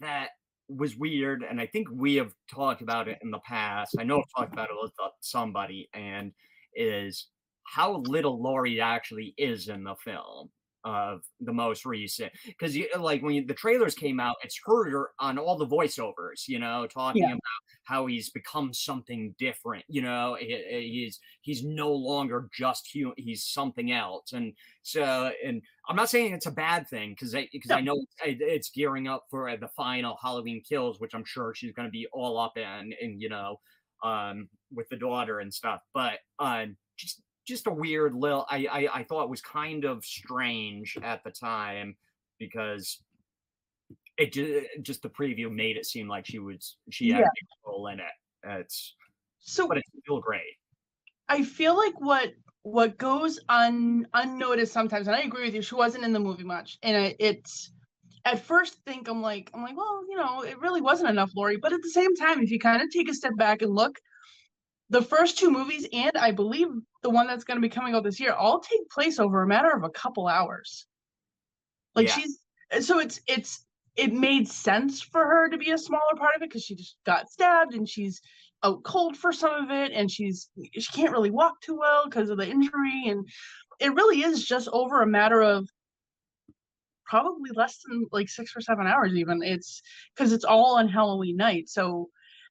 that was weird, and I think we have talked about it in the past. I know I've talked about it with uh, somebody, and is how little Laurie actually is in the film of the most recent because you like when you, the trailers came out it's her on all the voiceovers you know talking yeah. about how he's become something different you know he, he's he's no longer just human he's something else and so and i'm not saying it's a bad thing because i because i know it's, it's, gearing up for the final halloween kills which i'm sure she's going to be all up in and you know um with the daughter and stuff but um just just a weird little I, I i thought was kind of strange at the time because it just, just the preview made it seem like she was she had yeah. a role in it it's so but it's still great i feel like what what goes un unnoticed sometimes and i agree with you she wasn't in the movie much and it, it's at first think i'm like i'm like well you know it really wasn't enough Laurie. but at the same time if you kind of take a step back and look the first two movies and I believe the one that's going to be coming out this year all take place over a matter of a couple hours. Like yeah. she's so it's it's it made sense for her to be a smaller part of it because she just got stabbed and she's out cold for some of it and she's she can't really walk too well because of the injury and it really is just over a matter of probably less than like six or seven hours even it's because it's all on halloween night so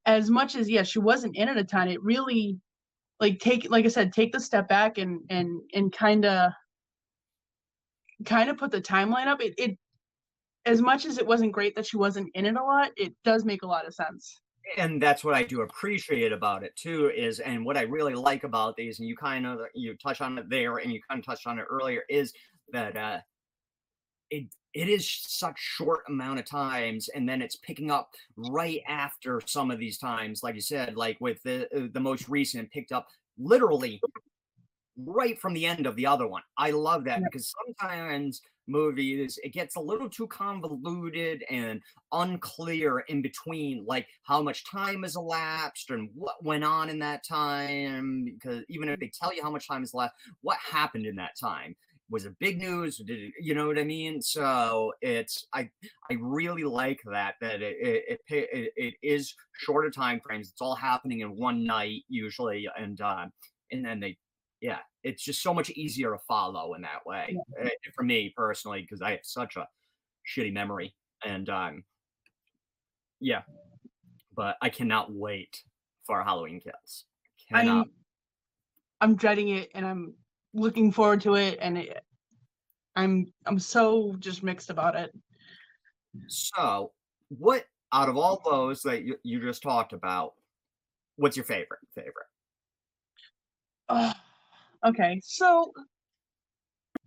as much as yeah she wasn't in it a ton it really like take like i said take the step back and and and kind of kind of put the timeline up. It, it as much as it wasn't great that she wasn't in it a lot it does make a lot of sense. And that's what i do appreciate about it too is and what i really like about these and you kind of you touch on it there and you kind of touched on it earlier is that uh it it is such short amount of times and then it's picking up right after some of these times like you said like with the uh, the most recent picked up literally right from the end of the other one. I love that because sometimes movies it gets a little too convoluted and unclear in between like how much time has elapsed and what went on in that time because even if they tell you how much time has left what happened in that time was it big news? Did it, you know what I mean? So it's I I really like that that it it, it, it is shorter time frames. It's all happening in one night usually, and uh, and then they yeah, it's just so much easier to follow in that way Yeah. uh, for me personally because I have such a shitty memory and um, yeah, but I cannot wait for Halloween Kills. Cannot. I'm I'm dreading it and I'm looking forward to it and it, I'm I'm so just mixed about it. So, what out of all those that you, you just talked about, what's your favorite? Favorite? Ugh. okay, so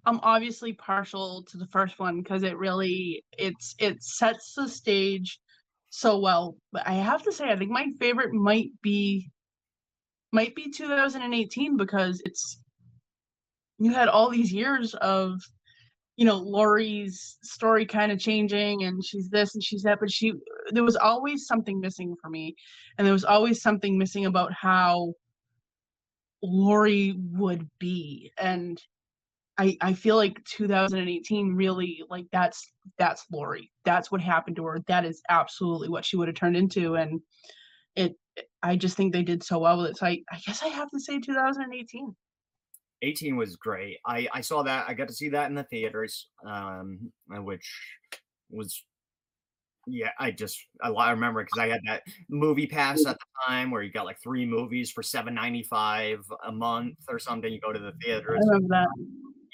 I'm obviously partial to the first one because it really it's it sets the stage so well. But I have to say, I think my favorite might be might be 2018 because it's you had all these years of you know Laurie's story kind of changing and she's this and she's that but she there was always something missing for me. And there was always something missing about how Laurie would be. And I I feel like 2018 really like that's that's Laurie. That's what happened to her. That is absolutely what she would have turned into. And it I just think they did so well with it. So I, I guess I have to say 2018 18 was great. I I saw that. I got to see that in the theaters, um, uh, which was yeah. I just I, I remember because I had that movie pass at the time where you got like three movies for 7.95 a month or something. You go to the I theaters. remember that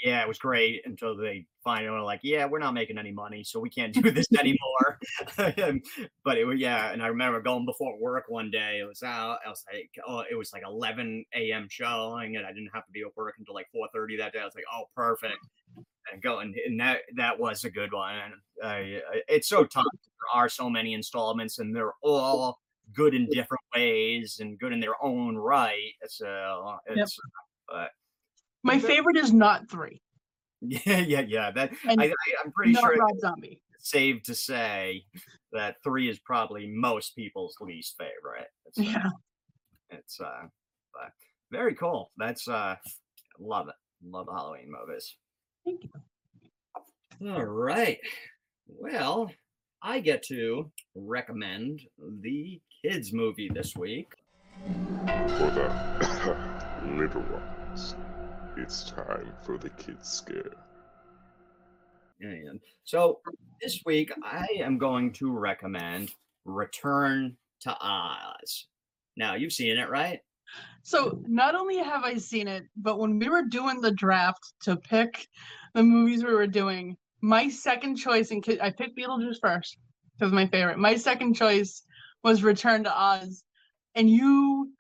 Yeah, it was great until they finally were like, yeah, we're not making any money, so we can't do this anymore. but it was yeah, and I remember going before work one day. It was out. I was like, oh, it was like 11 a.m. showing, and I didn't have to be at work until like 4:30 that day. I was like, oh, perfect. And going, and that that was a good one. And I, it's so tough. There are so many installments, and they're all good in different ways and good in their own right. So it's, but my favorite is not three yeah, yeah, yeah. That And I, I, I'm pretty not sure Rob Zombie it's safe to say that three is probably most people's least favorite. It's, uh, yeah it's uh, but very cool. That's uh, love it. Love the Halloween movies. thank you All right. Well, I get to recommend the kids movie this week. For the little ones, it's time for the kids scare. And so this week I am going to recommend Return to Oz. Now you've seen it, right? So not only have I seen it, but when we were doing the draft to pick the movies we were doing, my second choice and I picked Beetlejuice first because my favorite. My second choice was Return to Oz, and you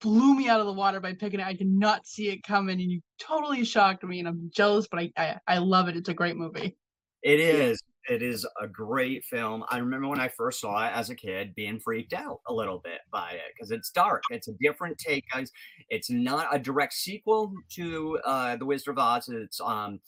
blew me out of the water by picking it. I did not see it coming, and you totally shocked me, and I'm jealous, but I I, I love it. It's a great movie. It is. It is a great film. I remember when I first saw it as a kid being freaked out a little bit by it because it's dark. It's a different take, guys. It's not a direct sequel to uh, The Wizard of Oz. It's um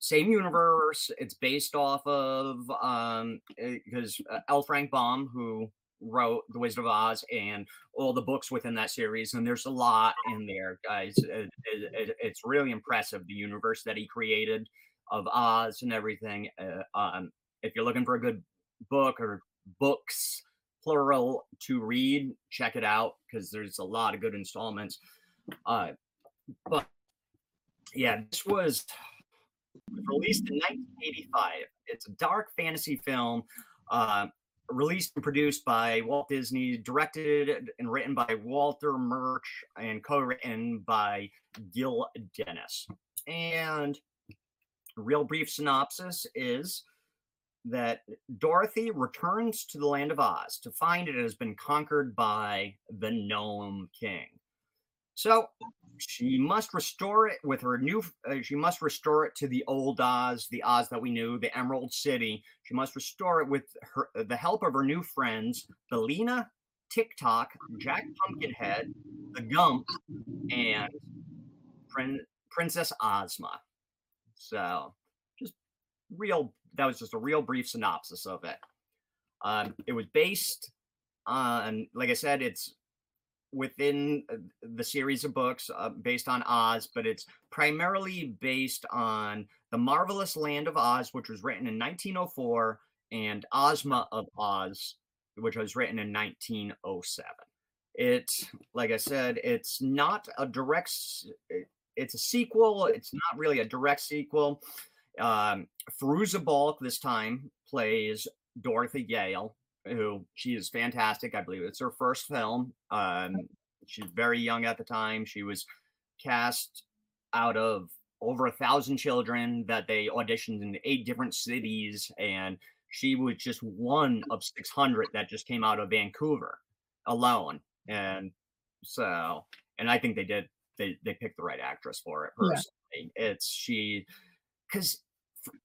same universe. It's based off of um because uh, L. Frank Baum, who wrote The Wizard of Oz and all the books within that series, and there's a lot in there, guys. It- it- it- it's really impressive the universe that he created of Oz and everything. Uh, um, if you're looking for a good book or books plural to read, check it out because there's a lot of good installments. Uh, but yeah, this was released in 1985. It's a dark fantasy film. Uh, released and produced by Walt Disney, directed and written by Walter Murch, and co-written by Gil Dennis. And real brief synopsis is that Dorothy returns to the land of Oz to find it has been conquered by the Nome King. So she must restore it with her new. Uh, she must restore it to the old Oz, the Oz that we knew, the Emerald City. She must restore it with her the help of her new friends, Billina, Tik-Tok, Jack Pumpkinhead, the Gump, and Prin- Princess Ozma. So, just real. That was just a real brief synopsis of it. Um, it was based on, like I said, it's within uh, the series of books uh, based on Oz, but it's primarily based on The Marvelous Land of Oz, which was written in 1904, and Ozma of Oz, which was written in 1907. it, like I said, it's not a direct. It's a sequel. It's not really a direct sequel. Um, Fairuza Balk this time plays Dorothy Gale, who she is fantastic. I believe it's her first film. Um, she's very young at the time. She was cast out of over a thousand children that they auditioned in eight different cities, and she was just one of 600 that just came out of Vancouver alone. And so, and I think they did, they, they picked the right actress for it personally. Yeah. It's she, because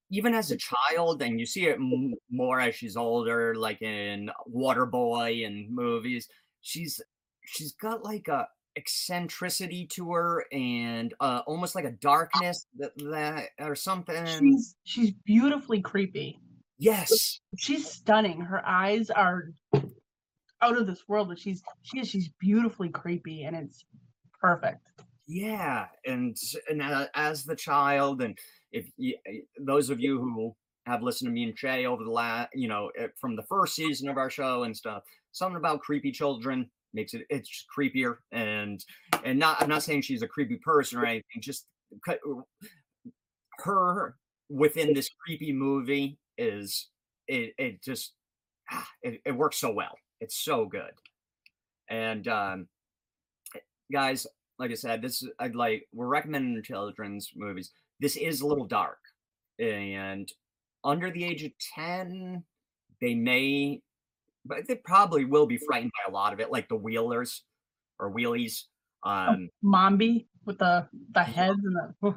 even as a child, and you see it m- more as she's older, like in Waterboy and movies, she's she's got like a eccentricity to her and uh, almost like a darkness that, that or something. She's she's beautifully creepy. Yes, she's stunning. Her eyes are out of this world, but she's she is she's beautifully creepy, and it's perfect. Yeah, and and uh, as the child, and if you, eh, those of you who have listened to me and Shay over the last, you know, eh, from the first season of our show and stuff, something about creepy children makes it it's just creepier and and not i'm not saying she's a creepy person or anything just her within this creepy movie is it it just ah, it, it works so well. It's so good. And um guys like i said this i'd like we're recommending children's movies this is a little dark and under the age of 10 they may but they probably will be frightened by a lot of it, like the wheelers or wheelies. Oh, um, Mombi with the the heads and the.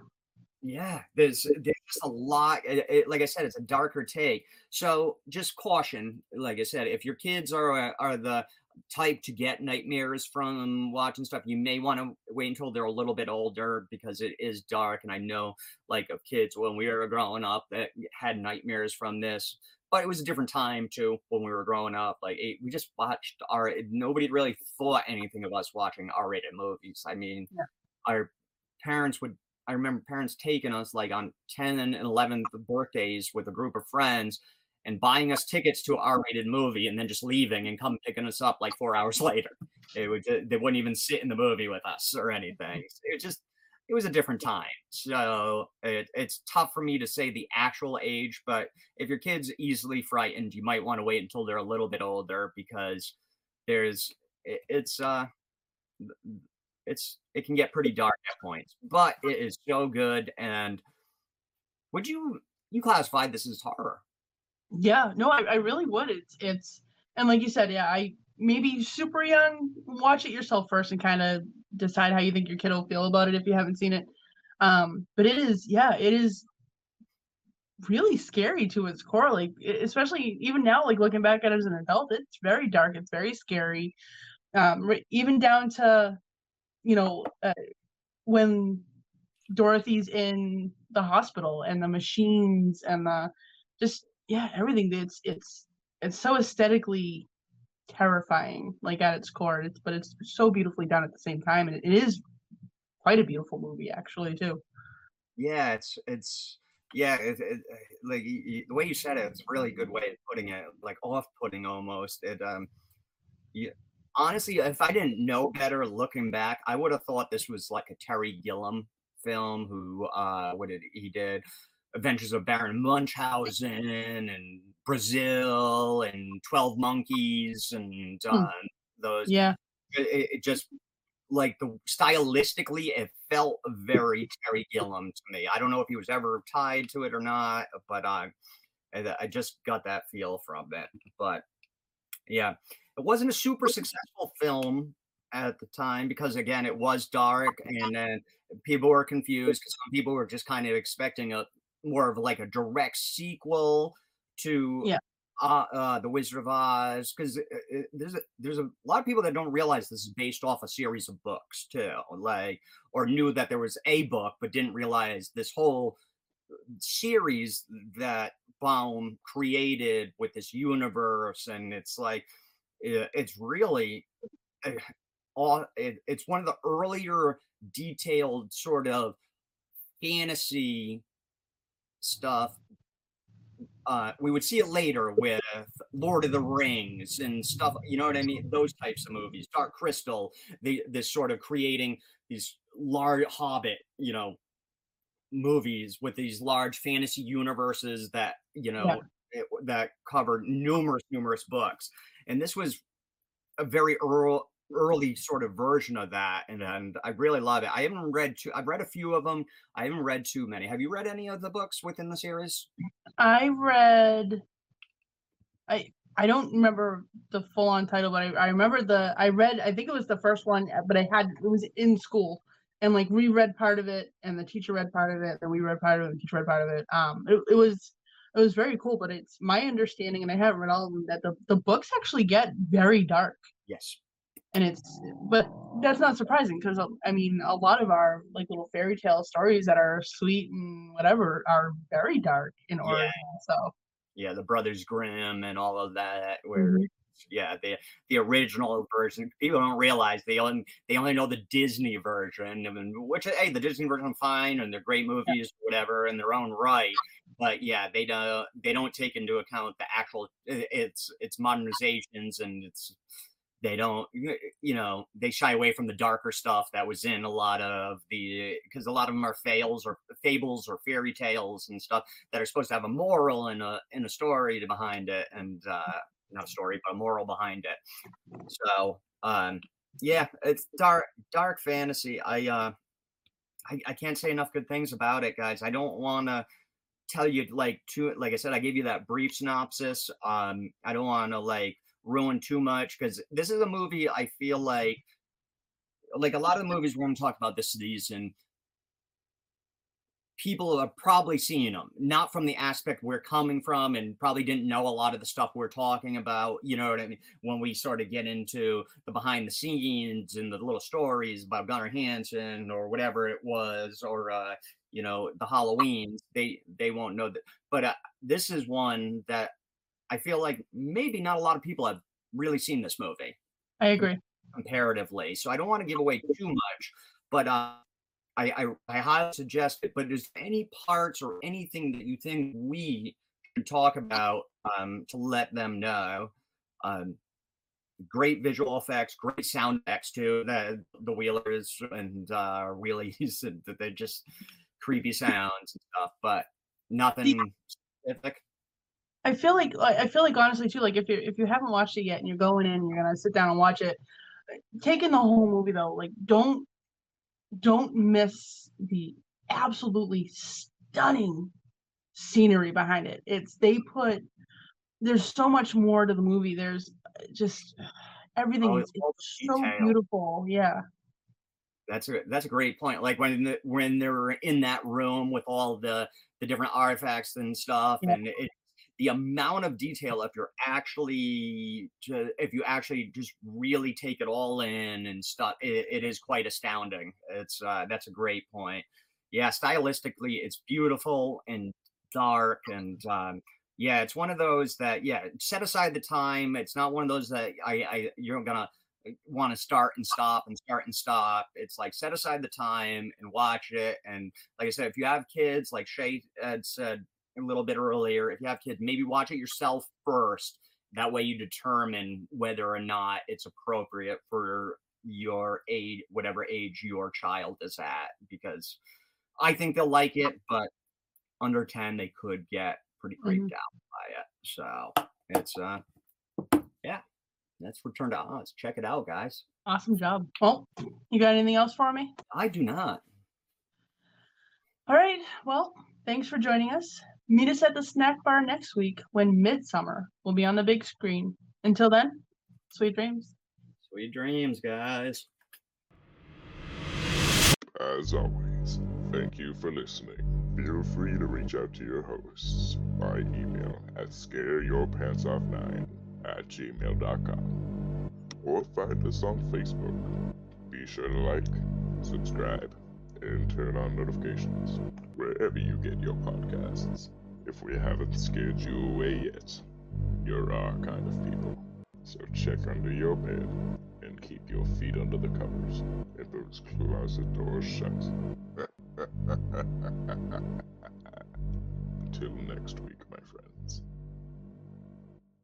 Yeah, there's there's just a lot. It, it, like I said, it's a darker take. So just caution. Like I said, if your kids are are the type to get nightmares from watching stuff, you may want to wait until they're a little bit older because it is dark. And I know, like, of kids when we were growing up that had nightmares from this but it was a different time too when we were growing up. Like it, we just watched our nobody really thought anything of us watching R-rated movies. I mean, yeah. our parents would. I remember parents taking us like on 10 and 11th birthdays with a group of friends and buying us tickets to an R-rated movie and then just leaving and come picking us up like four hours later. It would they wouldn't even sit in the movie with us or anything. It just it was a different time. So it, it's tough for me to say the actual age, but if your kid's easily frightened, you might want to wait until they're a little bit older because there's it, it's uh it's it can get pretty dark at points, but it is so good. And would you you classify this as horror? Yeah, no, I, I really would. It's it's and like you said, yeah, I maybe super young, watch it yourself first and kind of decide how you think your kid will feel about it if you haven't seen it. Um, but it is, yeah, it is really scary to its core. Like, especially even now, like looking back at it as an adult, it's very dark. It's very scary. Um, even down to, you know, uh, when Dorothy's in the hospital and the machines and the just yeah everything. It's it's it's so aesthetically terrifying, like at its core. It's but it's so beautifully done at the same time, and it is quite a beautiful movie actually too. Yeah, it's it's yeah, it, it, like the way you said it, it's a really good way of putting it, like off-putting almost. It um, yeah, honestly, if I didn't know better looking back, I would have thought this was like a Terry Gilliam film. Who uh, what did he did? Adventures of Baron Munchausen and Brazil and Twelve Monkeys and uh, those. Yeah, it, it, just like the stylistically, it felt very Terry Gilliam to me. I don't know if he was ever tied to it or not, but uh, I, I just got that feel from it. But yeah, it wasn't a super successful film at the time because again it was dark and then people were confused because some people were just kind of expecting a more of like a direct sequel to yeah. uh, uh, the Wizard of Oz because there's a, there's a lot of people that don't realize this is based off a series of books too, like or knew that there was a book but didn't realize this whole series that Baum created with this universe, and it's like it's really eh, all it's one of the earlier detailed sort of fantasy stuff uh, we would see it later with Lord of the Rings and stuff. You know what I mean? Those types of movies, Dark Crystal, the this sort of creating these large Hobbit, you know, movies with these large fantasy universes that you know yeah. it, that covered numerous numerous books, and this was a very early early sort of version of that and, and i really love it. I haven't read too i've read a few of them i haven't read too many. Have you read any of the books within the series? I read i i don't remember the full on title but I, I remember the i read i think it was the first one but i had it was in school and like reread part of it and the teacher read part of it and we read part of it and the teacher read part of it. Um it, it was it was very cool but it's my understanding and i haven't read all of them that the, the books actually get very dark. Yes and it's but that's not surprising because uh, i mean a lot of our like little fairy tale stories that are sweet and whatever are very dark in origin yeah. so yeah the brothers grimm and all of that where mm-hmm. yeah the the original version people don't realize they only they only know the disney version which hey the disney version fine and they're great movies yeah. whatever in their own right but yeah they don't they don't take into account the actual it's it's modernizations and it's they don't you know they shy away from the darker stuff that was in a lot of the because a lot of them are fails or fables or fairy tales and stuff that are supposed to have a moral and a in a story behind it and uh not a story but a moral behind it. So um yeah it's dark dark fantasy. I uh I, I can't say enough good things about it guys. I don't want to tell you like to like i said i gave you that brief synopsis. Um i don't want to like ruin too much because this is a movie I feel like like a lot of the movies we're going to talk about this season people are probably seeing them not from the aspect we're coming from and probably didn't know a lot of the stuff we're talking about you know what i mean? When we sort of get into the behind the scenes and the little stories about gunnar hansen or whatever it was or uh you know the halloweens they they won't know that but uh, this is one that I feel like maybe not a lot of people have really seen this movie. I agree. Comparatively. So I don't want to give away too much, but uh, I, I, I highly suggest it. But is any parts or anything that you think we should talk about um, to let them know? Um, great visual effects, great sound effects too. The the wheelers and uh, wheelies, and that they're just creepy sounds and stuff, but nothing specific. I feel like I feel like honestly too, like if you if you haven't watched it yet and you're going in, you're gonna sit down and watch it. Taking the whole movie though, like don't don't miss the absolutely stunning scenery behind it. It's they put there's so much more to the movie. There's uh, just everything oh, is so beautiful. Yeah. That's a that's a great point. Like when the, when they're in that room with all the the different artifacts and stuff, yeah. and it, the amount of detail if you're actually to, if you actually just really take it all in and stuff it, it is quite astounding. It's uh, that's a great point. Yeah stylistically it's beautiful and dark and um, yeah it's one of those that yeah set aside the time. It's not one of those that i, I you're gonna uh, want to start and stop and start and stop. It's like set aside the time and watch it. And like i said if you have kids like shay had said a little bit earlier. If you have kids, maybe watch it yourself first. That way you determine whether or not it's appropriate for your age, whatever age your child is at, because I think they'll like it, but under 10, they could get pretty creeped mm-hmm. out by it. So it's, uh, yeah, that's Return to Oz. Check it out, guys. Awesome job. Well, you got anything else for me? I do not. All right. Well, thanks for joining us. Meet us at the snack bar next week when Midsommar will be on the big screen. Until then, sweet dreams. Sweet dreams, guys. As always, thank you for listening. Feel free to reach out to your hosts by email at scareyourpantsoff9 at gmail.com or find us on Facebook. Be sure to like, subscribe, and turn on notifications wherever you get your podcasts. If we haven't scared you away yet, you're our kind of people. So check under your bed and keep your feet under the covers and those closet doors shut. until next week, my friends.